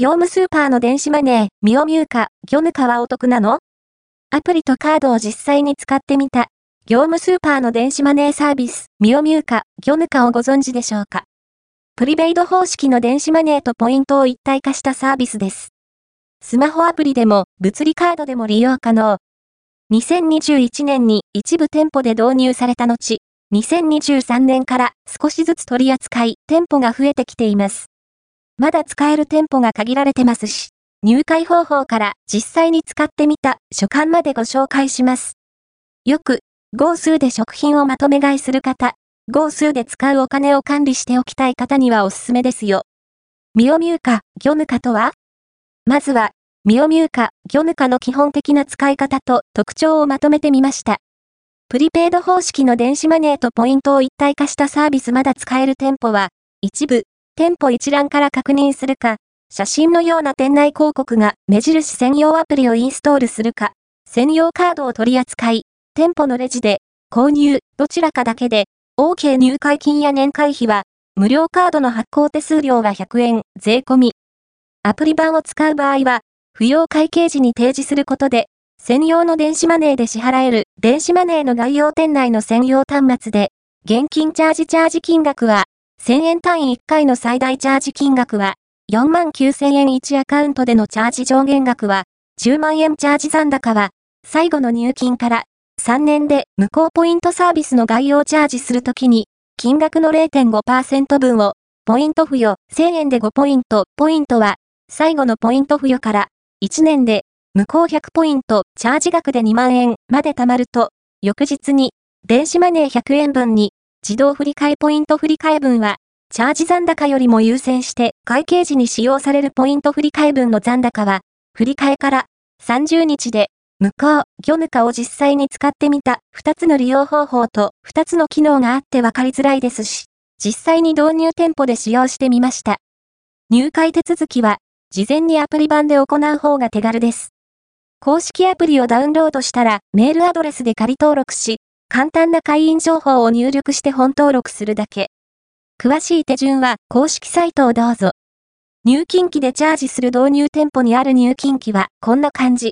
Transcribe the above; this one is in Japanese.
業務スーパーの電子マネー、ミオミューカ、ギョヌカはお得なの？アプリとカードを実際に使ってみた。業務スーパーの電子マネーサービス、ミオミューカ、ギョヌカをご存知でしょうか？プリベイド方式の電子マネーとポイントを一体化したサービスです。スマホアプリでも物理カードでも利用可能。2021年に一部店舗で導入された後、2023年から少しずつ取り扱い、店舗が増えてきています。まだ使える店舗が限られてますし、入会方法から実際に使ってみた書簡までご紹介します。よく、号数で食品をまとめ買いする方、号数で使うお金を管理しておきたい方にはおすすめですよ。ミオミューカ、ギョヌカとは？まずは、ミオミューカ、ギョヌカの基本的な使い方と特徴をまとめてみました。プリペイド方式の電子マネーとポイントを一体化したサービスまだ使える店舗は、一部、店舗一覧から確認するか、写真のような店内広告が目印専用アプリをインストールするか、専用カードを取り扱い、店舗のレジで、購入、どちらかだけで、OK 入会金や年会費は、無料カードの発行手数料は100円、税込み。アプリ版を使う場合は、不要会計時に提示することで、専用の電子マネーで支払える電子マネーの概要店内の専用端末で、現金チャージチャージ金額は、1000円単位1回の最大チャージ金額は、4万9000円1アカウントでのチャージ上限額は、10万円チャージ残高は、最後の入金から3年で無効ポイントサービスの概要チャージするときに、金額の0.5%分を、ポイント付与。1000円で5ポイント、ポイントは、最後のポイント付与から1年で無効100ポイント、チャージ額で2万円まで貯まると、翌日に、電子マネー100円分に、自動振替ポイント振替分は、チャージ残高よりも優先して会計時に使用されるポイント振替分の残高は、振替から30日で無効、業務化を実際に使ってみた2つの利用方法と2つの機能があって分かりづらいですし、実際に導入店舗で使用してみました。入会手続きは、事前にアプリ版で行う方が手軽です。公式アプリをダウンロードしたらメールアドレスで仮登録し、簡単な会員情報を入力して本登録するだけ。詳しい手順は公式サイトをどうぞ。入金機でチャージする導入店舗にある入金機はこんな感じ。